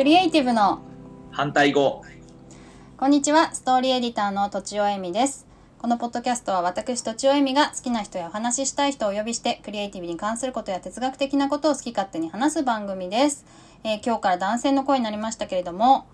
クリエイティブの反対語。こんにちはストーリーエディターのとちおえみです。このポッドキャストは私とちおえみが好きな人やお話ししたい人をお呼びしてクリエイティブに関することや哲学的なことを好き勝手に話す番組です、えー今日から男性の声になりましたけれども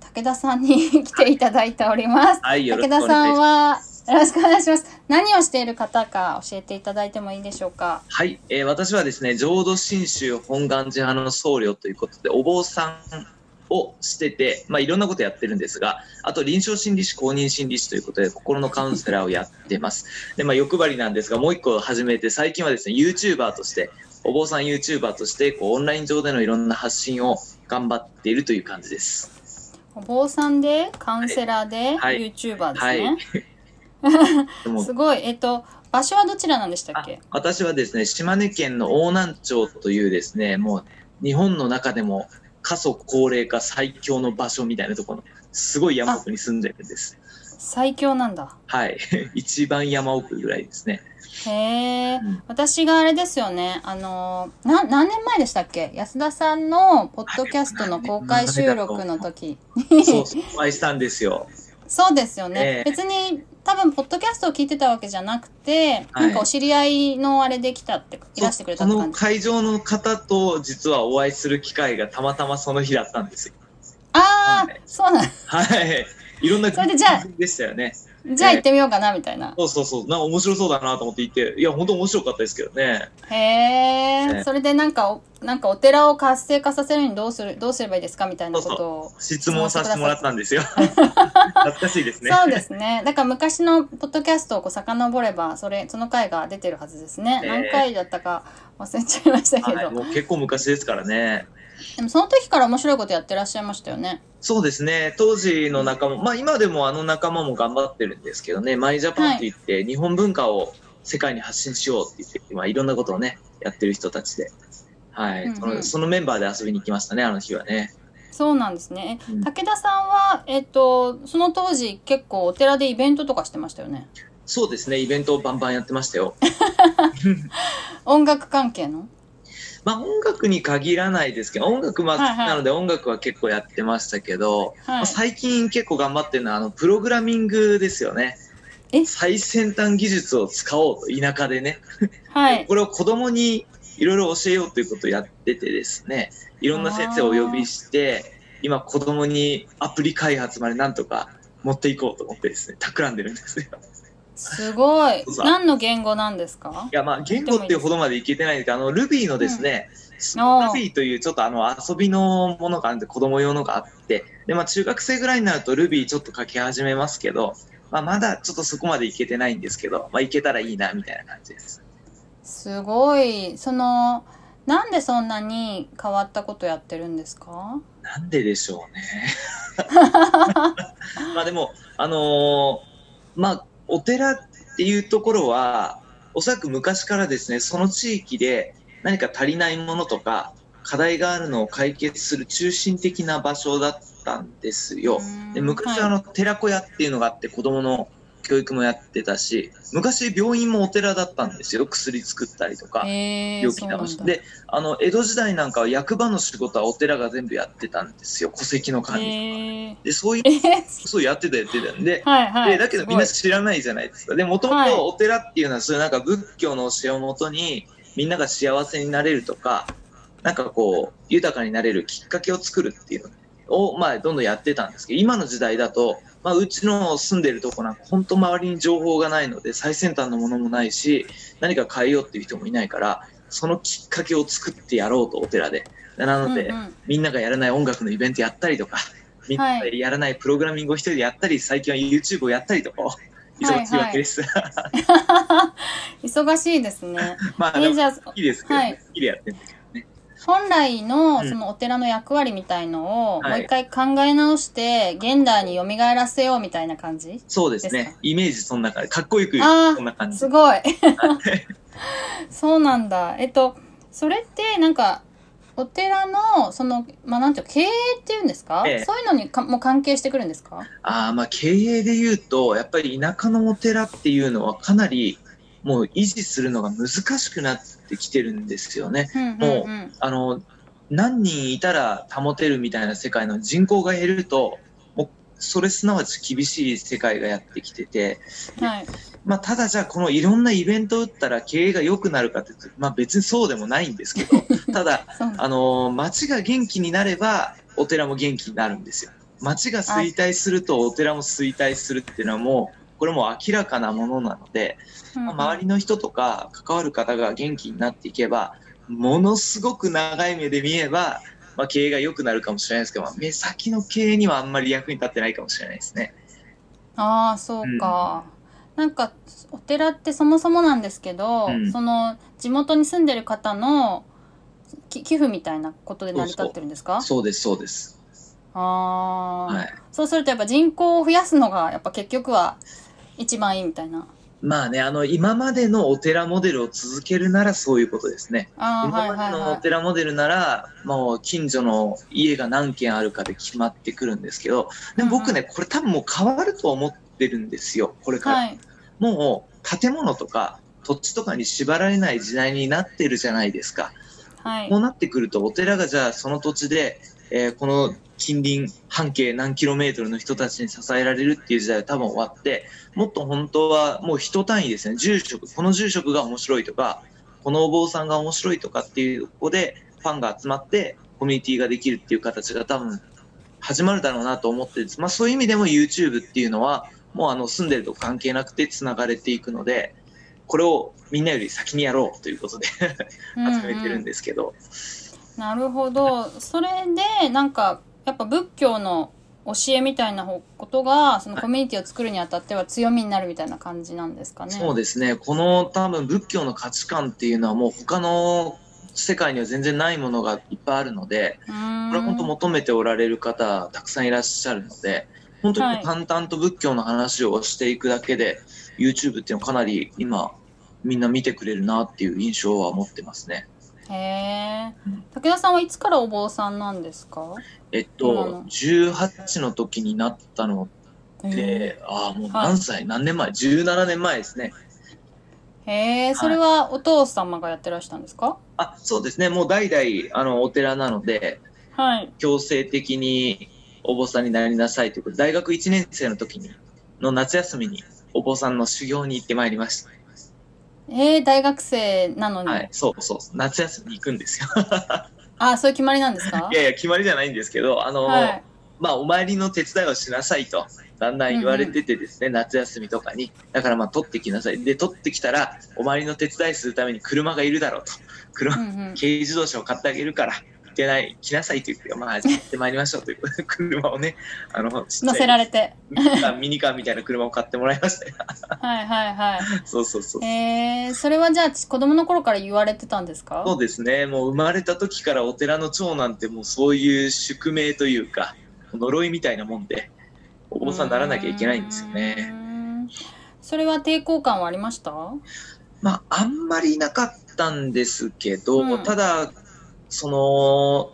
武田さんに 来ていただいております、はい武田さんはよろしくお願いします。何をしている方か教えていただいてもいいでしょうか？はい、えー私はですね浄土真宗本願寺派の僧侶ということでお坊さんをしてて、まあ、いろんなことやってるんですがあと臨床心理士公認心理士ということで心のカウンセラーをやってます。で、まあ、欲張りなんですがもう一個始めて最近はですね YouTuber としてお坊さん YouTuber としてこうオンライン上でのいろんな発信を頑張っているという感じです。お坊さんでカウンセラーで、はい。YouTuber ですはい。ね、でもすごい。えっと場所はどちらなんでしたっあけ私はですね島根県の大南町というですねもう日本の中でも過疎高齢化最強の場所みたいなところのすごい山奥に住んでるんです。最強なんだ。はい。一番山奥ぐらいですね。へえ、うん。私があれですよね。あのな何年前でしたっけ？安田さんのポッドキャストの公開収録の時 そう。そうお会いしたんですよ。そうですよね、ええ。別に多分ポッドキャストを聞いてたわけじゃなくて、はい。なんかお知り合いのあれで来たっていらしてくれたってこの感じ会場の方と実はお会いする機会がたまたまその日だったんですよ。ああ、はいそうなんはい。いろんなそれでじゃあでしたよねじゃあ行ってみようかなみたいな、そうそうそうなんか面白そうだなと思っていていや本当面白かったですけどねへえ、ねそれでなんかおなんかお寺を活性化させるにどうするどうすればいいですかみたいなことを質問させてもらったんですよ 懐かしいですねそうですね。だから昔のポッドキャストをこう遡れば、それ、その回が出てるはずですね。ええ何回だったか忘れちゃいましたけど。はい、もう結構昔ですからね。でもその時から面白いことやってらっしゃいましたよね。そうですね。当時の仲間、まあ今でもあの仲間も頑張ってるんですけどね、マイジャパンって言って、日本文化を世界に発信しようって言って、まあいろんなことをね、やってる人たちで。はい、うんうんその。そのメンバーで遊びに行きましたね、あの日はね。そうなんですね。えうん武田さんは、えっと、その当時結構お寺でイベントとかしてましたよね？そうですね、イベントをバンバンやってましたよ。音楽関係の？まあ音楽に限らないですけど、音楽まあはいはいなので音楽は結構やってましたけど、まはい。あ最近結構頑張ってるのはあのプログラミングですよね。え？最先端技術を使おうと田舎でね。はい。これを子供にいろいろ教えようということをやっててですね、いろんな先生をお呼びして、今子供にアプリ開発までなんとか持っていこうと思ってですね、企んでるんですよ。すごい。何の言語なんですか？いや、まあ言語っていうほどまでいけてないんですけど、あの Ruby のですね、おー Ruby というちょっとあの遊びのものがあるんで子供用のがあって、で、まあ中学生ぐらいになると Ruby ちょっと書き始めますけど、まあまだちょっとそこまでいけてないんですけど、まあいけたらいいなみたいな感じです。すごい。その、なんでそんなに変わったことやってるんですか？なんででしょうね。まあでも、あのーまあ、お寺っていうところは、おそらく昔からですね、その地域で何か足りないものとか、課題があるのを解決する中心的な場所だったんですよ。で昔はあの、寺子屋っていうのがあって子供の教育もやってたし、昔病院もお寺だったんですよ。薬作ったりとか。病気治しであの江戸時代なんかは役場の仕事はお寺が全部やってたんですよ。戸籍の管理へえでそういうえーそう。やってたやってたんではいはい。でだけどみんなす知らないじゃないですか。でもともはい。とお寺っていうのはそういうなんか仏教の教えをもとにみんなが幸せになれるとかなんかこう豊かになれるきっかけを作るっていうのをまあどんどんやってたんですけど今の時代だと、まあ、うちの住んでるとこなんか本当周りに情報がないので最先端のものもないし何か変えようっていう人もいないからそのきっかけを作ってやろうとお寺で。なので、うんうん。みんながやらない音楽のイベントやったりとかみんながやらないプログラミングを一人でやったり最近は YouTube をやったりとかを忙しいわけです、忙しいですね。まあえじゃあ好きですけど、ねはい。好きでやってる本来のうん。そのお寺の役割みたいのをもはい。う一回考え直して現代に蘇らせようみたいな感じ？そうですね。イメージそんな感じ。かっこよくそんな感じ。すごい。そうなんだ。えっと、それってなんか、お寺の、その、まあ、なんていうの経営っていうんですか、ええ。そういうのにかも関係してくるんですか？ああまあ経営で言うとやっぱり田舎のお寺っていうのはかなりもう維持するのが難しくなってきてるんですよね。もうん。あの何人いたら保てるみたいな世界の人口が減ると、もうそれすなわち厳しい世界がやってきてて、はい。まあ、ただじゃあこのいろんなイベントを打ったら経営が良くなるかっていうと、まあ別にそうでもないんですけど、ただ、あのー街が元気になればお寺も元気になるんですよ。街が衰退するとお寺も衰退するっていうのはもう、これも明らかなものなので、まあ周りの人とか関わる方が元気になっていけば、ものすごく長い目で見れば、まあ、経営が良くなるかもしれないですけど、まあ目先の経営にはあんまり役に立ってないかもしれないですね。ああそうか、なんかお寺ってそもそもなんですけど、うんその地元に住んでる方のき寄付みたいなことで成り立ってるんですか？そうです、そうです。ああ、はい。そうするとやっぱ人口を増やすのがやっぱ結局は一番いいみたいなまあね、あの、今までのお寺モデルを続けるならそういうことですね。今までのおはいはい寺モデルなら、もう近所の家が何軒あるかで決まってくるんですけど、でも僕ね、これ多分もう変わると思ってるんですよ、これから。はいもう建物とか土地とかに縛られない時代になってるじゃないですか。はいこうなってくると、お寺がじゃあその土地で、えーこの近隣半径何キロメートルの人たちに支えられるっていう時代は多分終わって、もっと本当はもう人単位ですね、住職、この住職が面白いとか、このお坊さんが面白いとかっていうとこでファンが集まってコミュニティができるっていう形が多分始まるだろうなと思ってるんです。まあそういう意味でも YouTube っていうのはもうあの住んでるとこ関係なくて繋がれていくので、これをみんなより先にやろうということで 始めてるんですけど、なるほどそれでなんかやっぱ仏教の教えみたいなことがそのコミュニティを作るにあたっては強みになるみたいな感じなんですかね。そうですね、この多分仏教の価値観っていうのはもう他の世界には全然ないものがいっぱいあるので、これは本当求めておられる方たくさんいらっしゃるので、本当はいに淡々と仏教の話をしていくだけで、YouTube っていうのはかなり今みんな見てくれるなっていう印象は持ってますね。へえうん武田さんはいつからお坊さんなんですか？えっと、18の。時になったので、ああ、もう何歳、何年前 ?17 年前ですね。へえそれはお父様がやってらしたんですか？あ、そうですね。もう代々、あの、お寺なので、はい。強制的にお坊さんになりなさいということで、大学1年生の時に、の夏休みにお坊さんの修行に行ってまいりました。えー、大学生なのに、はい、そうそう、夏休みに行くんですよ。あそういう決まりなんですか？いやいや、決まりじゃないんですけど、あの、はいまあ、お参りの手伝いをしなさいと、だんだん言われててですね、夏休みとかに。だからまあ、取ってきなさい。で、取ってきたら、お参りの手伝いするために車がいるだろうと。車、うんうん軽自動車を買ってあげるから、行ってない、来なさいと言って、まあ、行ってまいりましょうという 車をね、あの、乗いせられてミニカーみたいな車を買ってもらいましたよ。はいはいはいそうそうそう。えー、それはじゃあ子供の頃から言われてたんですか？そうですね。もう生まれた時からお寺の長男ってもうそういう宿命というか、呪いみたいなもんで、お坊さんにならなきゃいけないんですようね。それは抵抗感はありました？まあ、あんまりなかったんですけど、うんただ、その、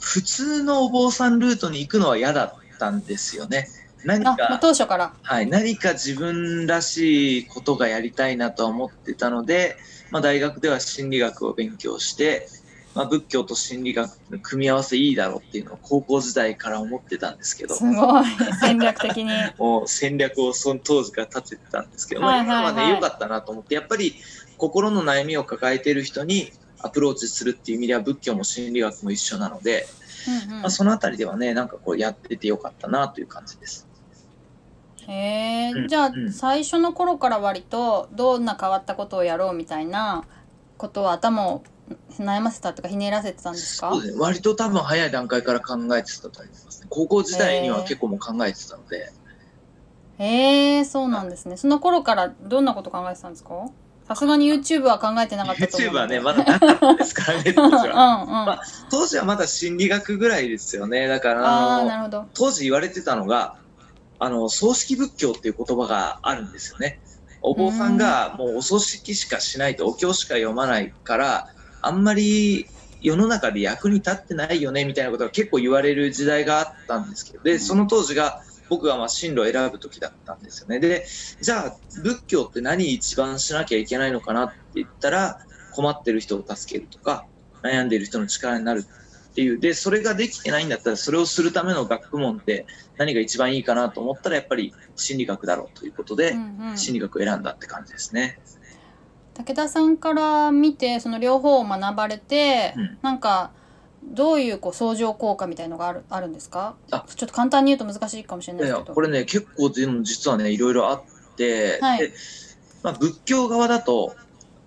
普通のお坊さんルートに行くのは嫌だったんですよね。何か、当初から。はい、何か自分らしいことがやりたいなとは思ってたので、まあ、大学では心理学を勉強して、まあ、仏教と心理学の組み合わせいいだろうっていうのを高校時代から思ってたんですけどす、ごい。戦略的に。もう戦略をその当時から立ててたんですけど、はいまあ、はいはい今はね、良かったなと思って、やっぱり心の悩みを抱えている人にアプローチするっていう意味では仏教も心理学も一緒なので、うんうん。まあ、そのあたりではね、なんかこうやっててよかったなという感じです。へえうん。じゃあうん。最初の頃から割とどんな変わったことをやろうみたいなことを頭を悩ませたとかひねらせてたんですか？そうですね。割と多分早い段階から考えてたと思いますね。高校時代には結構もう考えてたので、へえそうなんですね。その頃からどんなこと考えてたんですか？さすがに YouTube は考えてなかったと思う YouTube はね、ままだなかったですからね、当時は。うんうん当時はまだ心理学ぐらいですよね。だから、ああのあなるほど当時言われてたのが、あの、葬式仏教っていう言葉があるんですよね。お坊さんがもうお葬式しかしないと、お経しか読まないから、あんまり世の中で役に立ってないよね、みたいなことが結構言われる時代があったんですけど、で、その当時が僕がまあ進路を選ぶ時だったんですよね。で、じゃあ仏教って何一番しなきゃいけないのかなって言ったら、困ってる人を助けるとか、悩んでいる人の力になるっていう。で、それができてないんだったら、それをするための学問って何が一番いいかなと思ったら、やっぱり心理学だろうということで、うんうん心理学を選んだって感じですね。武田さんから見てその両方を学ばれて、うんなんかどういうこう相乗効果みたいのがあるあるんですか？あ。ちょっと簡単に言うと難しいかもしれないですけど。これね、結構実はね、いろいろあって、はい。でまあ、仏教側だと、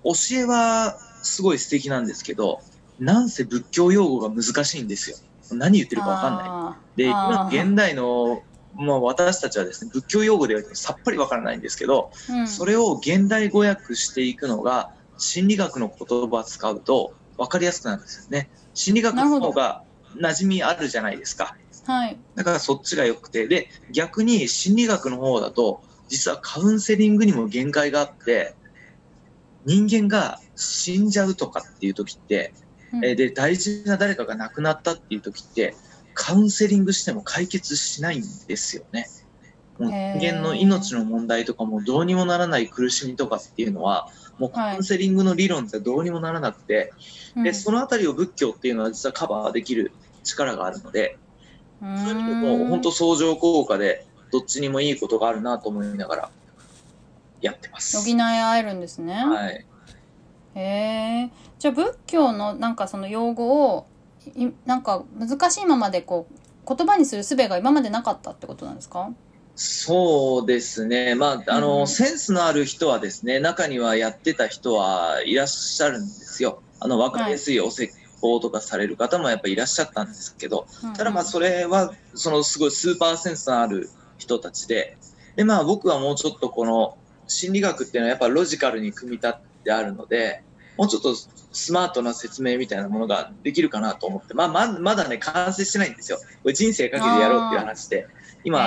教えはすごい素敵なんですけど、なんせ仏教用語が難しいんですよ。何言ってるかわかんない。で、今現代の、まあ、私たちはですね、仏教用語でさっぱりわからないんですけど、うん、それを現代語訳していくのが、心理学の言葉を使うと分かりやすくなるんですよね。心理学の方が馴染みあるじゃないですか。はい。だからそっちが良くて、で、逆に心理学の方だと、実はカウンセリングにも限界があって、人間が死んじゃうとかっていう時って、うん。えーで、大事な誰かが亡くなったっていう時って、カウンセリングしても解決しないんですよね。もう人間の命の問題とかもどうにもならない苦しみとかっていうのは、もうはい。カウンセリングの理論じゃどうにもならなくて、うん。で、そのあたりを仏教っていうのは実はカバーできる力があるので、そういう意味でも本当相乗効果でどっちにもいいことがあるなと思いながらやってます。補い合えるんですね、はい。へえじゃあ仏教のなんかその用語をいなんか難しいままでこう言葉にする術が今までなかったってことなんですか？そうですね。まあ、あの、うんセンスのある人はですね、中にはやってた人はいらっしゃるんですよ。あの、わかりやすいお説法とかされる方もやっぱりいらっしゃったんですけど、ただまあ、それは、そのすごいスーパーセンスのある人たちで、で、まあ僕はもうちょっとこの心理学っていうのはやっぱロジカルに組み立ってあるので、もうちょっとスマートな説明みたいなものができるかなと思って、まあままだね、完成してないんですよ。これ人生かけてやろうっていう話で、今、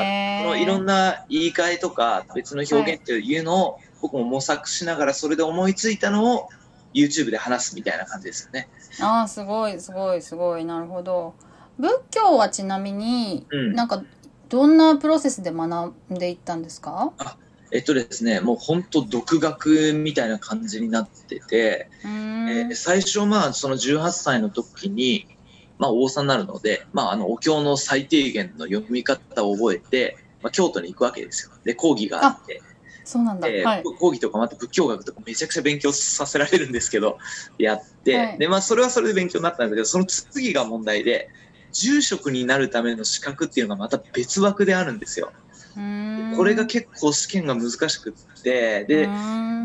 このいろんな言い換えとか別の表現っていうのを僕も模索しながらそれで思いついたのを YouTube で話すみたいな感じですよね。ああすごいすごいすごい。なるほど。仏教はちなみに、うん。なんかどんなプロセスで学んでいったんですか？えっとですね、もう本当独学みたいな感じになってて、えー最初まあその18歳の時に、まあ王さんになるので、まああのお経の最低限の読み方を覚えて、まあ京都に行くわけですよ。で、講義があって、そうなんだ、ではい講義とかまた仏教学とかめちゃくちゃ勉強させられるんですけど、やって、はいで、まあそれはそれで勉強になったんだけど、その次が問題で、住職になるための資格っていうのがまた別枠であるんですよ。これが結構試験が難しくって、で、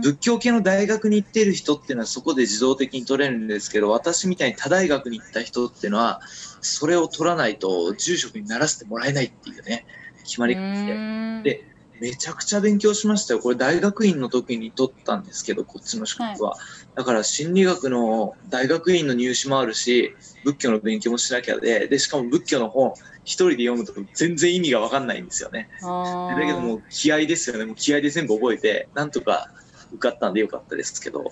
仏教系の大学に行ってる人っていうのはそこで自動的に取れるんですけど、私みたいに他大学に行った人っていうのは、それを取らないと住職にならせてもらえないっていうね、決まりがあって。でめちゃくちゃ勉強しましたよ。これ大学院の時に取ったんですけど、こっちの資格は。だから心理学の大学院の入試もあるし、仏教の勉強もしなきゃで、で、しかも仏教の本一人で読むと全然意味がわかんないんですよね。だけどもう気合ですよね。もう気合で全部覚えて、なんとか受かったんでよかったですけど、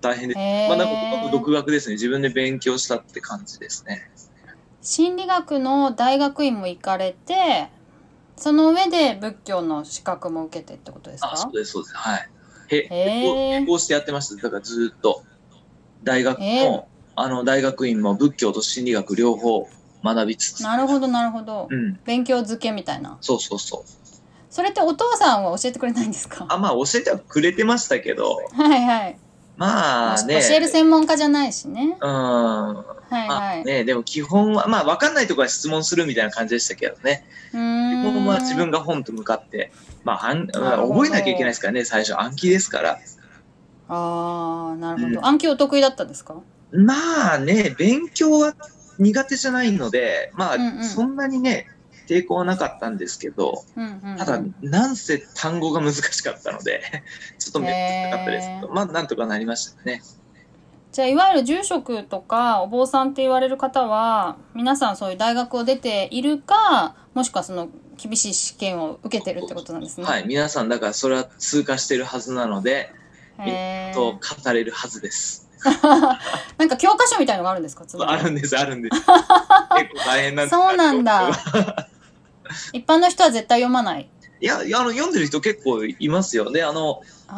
大変です。まあなんか独学ですね。自分で勉強したって感じですね。心理学の大学院も行かれてその上で仏教の資格も受けてってことですあ、そかうです、そうです。はい。へ、並行してやってました。だからずーっと。大学も、へーあの、大学院も仏教と心理学両方学びつつ。なるほどなるほど、うん。勉強漬けみたいなそうそうそう。それってお父さんは教えてくれないんですか？あ、まあ教えてはくれてましたけど、はいはい、まあね。教える専門家じゃないしねうん。はいまはい、あね、でも基本は、まあ分かんないところは質問するみたいな感じでしたけどね。うーん基本は自分が本と向かって、まあ、覚えなきゃいけないですからね、最初暗記ですから。ああなるほど、うん暗記お得意だったんですか？まあね、勉強は苦手じゃないので、まあ、うんうん。そんなにね、抵抗はなかったんですけど、うんうん。うんただ、なんせ単語が難しかったので、ちょっとめんどくさかったです。けど、まあ、なんとかなりましたね。じゃあいわゆる住職とかお坊さんって言われる方は皆さんそういう大学を出ているかもしくはその厳しい試験を受けてるってことなんですね。はい、皆さん、だからそれは通過してるはずなので、へー。と語れるはずです。なんか教科書みたいのがあるんですか？あるんです、あるんです。結構大変なんですそうなんだ。一般の人は絶対読まない。いや、あの、読んでる人結構いますよ。で、あの、一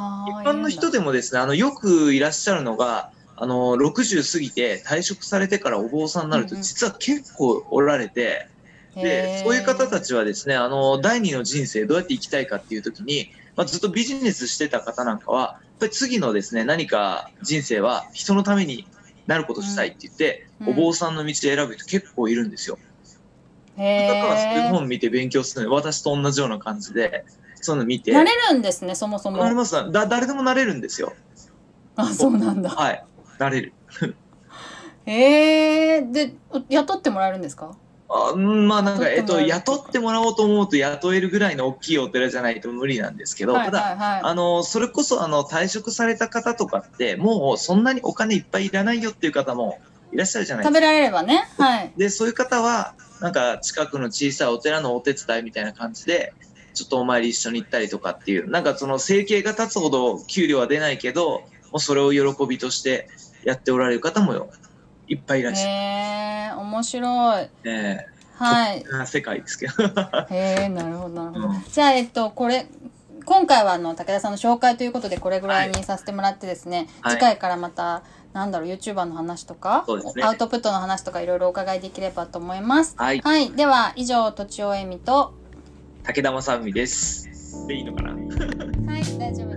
般の人でもですね、あの、よくいらっしゃるのが、ああの、60過ぎて退職されてからお坊さんになると、うんうん実は結構おられて、で、そういう方たちはですね、あの、第二の人生どうやって生きたいかっていう時に、まあ、ずっとビジネスしてた方なんかは、やっぱり次のですね、何か人生は人のためになることしたいって言って、うんお坊さんの道を選ぶ人結構いるんですよ。へだからそういうえ本見て勉強するの私と同じような感じで、そういうの見て。なれるんですねそもそもなれますだ誰でもなれるんですよ。あそうなんだはい。なれる。へえで雇ってもらえるんですか？あうんまあなんか、えっと、雇ってもらおうと思うと雇えるぐらいの大きいお寺じゃないと無理なんですけど、はい。ただ、あの、それこそ、あの、退職された方とかって、もうそんなにお金いっぱいいらないよっていう方もいらっしゃるじゃないですか。食べられればね。はい。で、そういう方は、なんか近くの小さいお寺のお手伝いみたいな感じで、ちょっとお参り一緒に行ったりとかっていう、なんかその生計が立つほど給料は出ないけど、もうそれを喜びとしてやっておられる方もいっぱいいらっしゃる。へえ面白い。えはい。え世界ですけど。へえなるほどなるほど、うん。じゃあえっとこれ今回はあの武田さんの紹介ということでこれぐらいにさせてもらってですね、はい。次回からまたなんだろう YouTuber の話とか、ね。アウトプットの話とかいろいろお伺いできればと思います。はい。はい。では以上とちおえみと武田正文です。でいいのかな？はい大丈夫